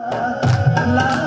love.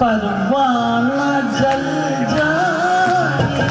परवाना जल जाएगा